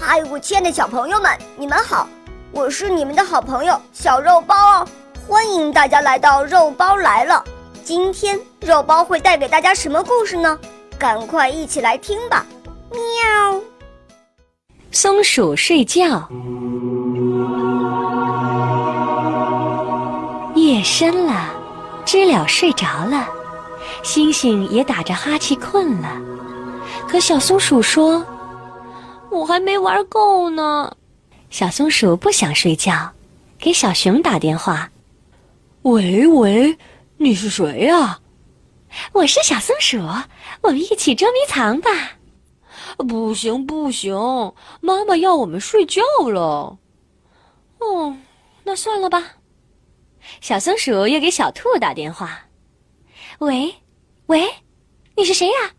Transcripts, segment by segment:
嗨，我亲爱的小朋友们，你们好！我是你们的好朋友小肉包哦，欢迎大家来到肉包来了。今天肉包会带给大家什么故事呢？赶快一起来听吧！喵。松鼠睡觉。夜深了，知了睡着了，星星也打着哈欠困了。可小松鼠说：“我还没玩够呢。”小松鼠不想睡觉，给小熊打电话：“喂喂，你是谁呀？”“我是小松鼠，我们一起捉迷藏吧。”“不行不行，妈妈要我们睡觉了。”“哦，那算了吧。”小松鼠又给小兔打电话：“喂，喂，你是谁呀？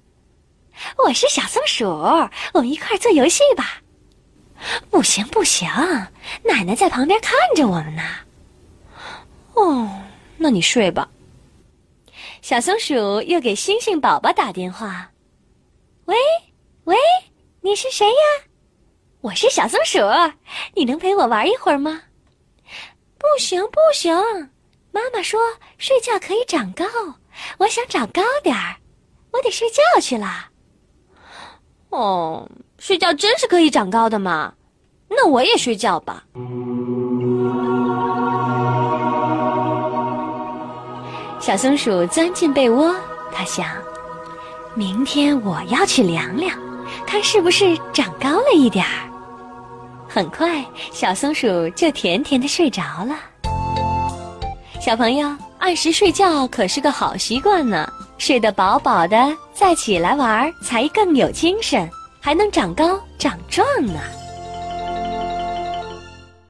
我是小松鼠，我们一块儿做游戏吧。”“不行不行，奶奶在旁边看着我们呢。”“哦，那你睡吧。”小松鼠又给星星宝宝打电话：“喂，喂，你是谁呀？我是小松鼠，你能陪我玩一会儿吗？”不行不行，妈妈说睡觉可以长高，我想长高点儿，我得睡觉去了。哦，睡觉真是可以长高的嘛？那我也睡觉吧。小松鼠钻进被窝，它想，明天我要去量量，看是不是长高了一点儿。很快，小松鼠就甜甜的睡着了。小朋友，按时睡觉可是个好习惯呢。睡得饱饱的，再起来玩儿才更有精神，还能长高长壮呢。